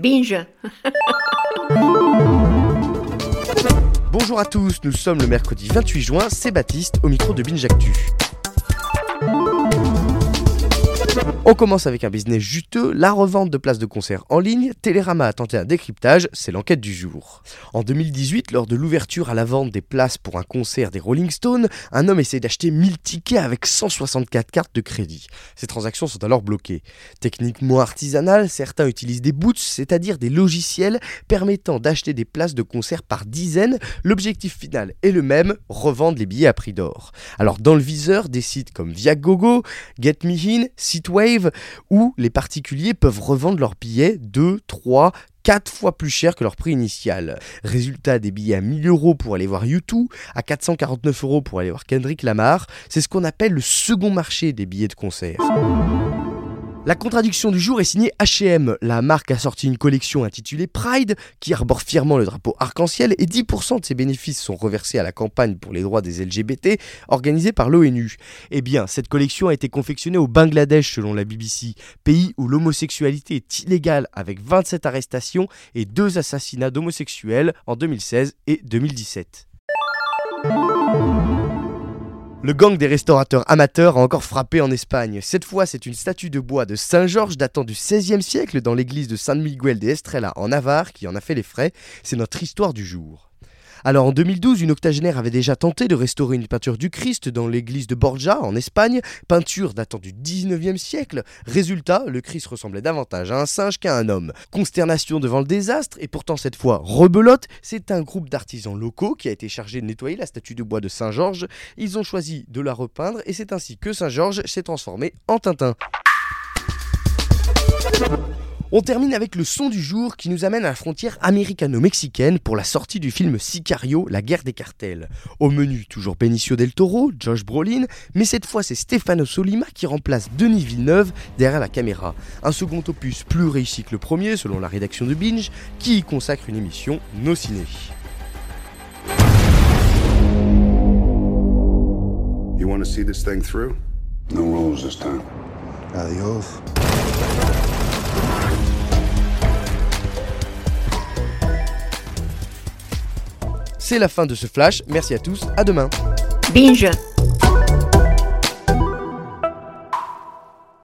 Binge. Bonjour à tous, nous sommes le mercredi 28 juin, c'est Baptiste au micro de Binge Actu. On commence avec un business juteux, la revente de places de concert en ligne. Télérama a tenté un décryptage, c'est l'enquête du jour. En 2018, lors de l'ouverture à la vente des places pour un concert des Rolling Stones, un homme essaie d'acheter 1000 tickets avec 164 cartes de crédit. Ces transactions sont alors bloquées. Techniquement artisanale, certains utilisent des boots, c'est-à-dire des logiciels permettant d'acheter des places de concert par dizaines. L'objectif final est le même, revendre les billets à prix d'or. Alors dans le viseur, des sites comme Viagogo, Get Me In, Où les particuliers peuvent revendre leurs billets 2, 3, 4 fois plus cher que leur prix initial. Résultat des billets à 1000 euros pour aller voir YouTube, à 449 euros pour aller voir Kendrick Lamar, c'est ce qu'on appelle le second marché des billets de concert. La contradiction du jour est signée H&M. La marque a sorti une collection intitulée Pride qui arbore fièrement le drapeau arc-en-ciel et 10% de ses bénéfices sont reversés à la campagne pour les droits des LGBT organisée par l'ONU. Eh bien, cette collection a été confectionnée au Bangladesh selon la BBC, pays où l'homosexualité est illégale avec 27 arrestations et 2 assassinats d'homosexuels en 2016 et 2017. Le gang des restaurateurs amateurs a encore frappé en Espagne. Cette fois, c'est une statue de bois de Saint-Georges datant du XVIe siècle dans l'église de San Miguel de Estrella en Navarre qui en a fait les frais. C'est notre histoire du jour. Alors en 2012, une octogénaire avait déjà tenté de restaurer une peinture du Christ dans l'église de Borja en Espagne, peinture datant du 19e siècle. Résultat, le Christ ressemblait davantage à un singe qu'à un homme. Consternation devant le désastre, et pourtant cette fois rebelote, c'est un groupe d'artisans locaux qui a été chargé de nettoyer la statue de bois de Saint-Georges. Ils ont choisi de la repeindre et c'est ainsi que Saint-Georges s'est transformé en Tintin. On termine avec le son du jour qui nous amène à la frontière américano-mexicaine pour la sortie du film Sicario, la guerre des cartels. Au menu, toujours Benicio del Toro, Josh Brolin, mais cette fois c'est Stefano Solima qui remplace Denis Villeneuve derrière la caméra. Un second opus plus réussi que le premier selon la rédaction de Binge, qui y consacre une émission Nos Ciné. You want to see this thing through? No rules this time. Adios. C'est la fin de ce flash, merci à tous, à demain. Binge.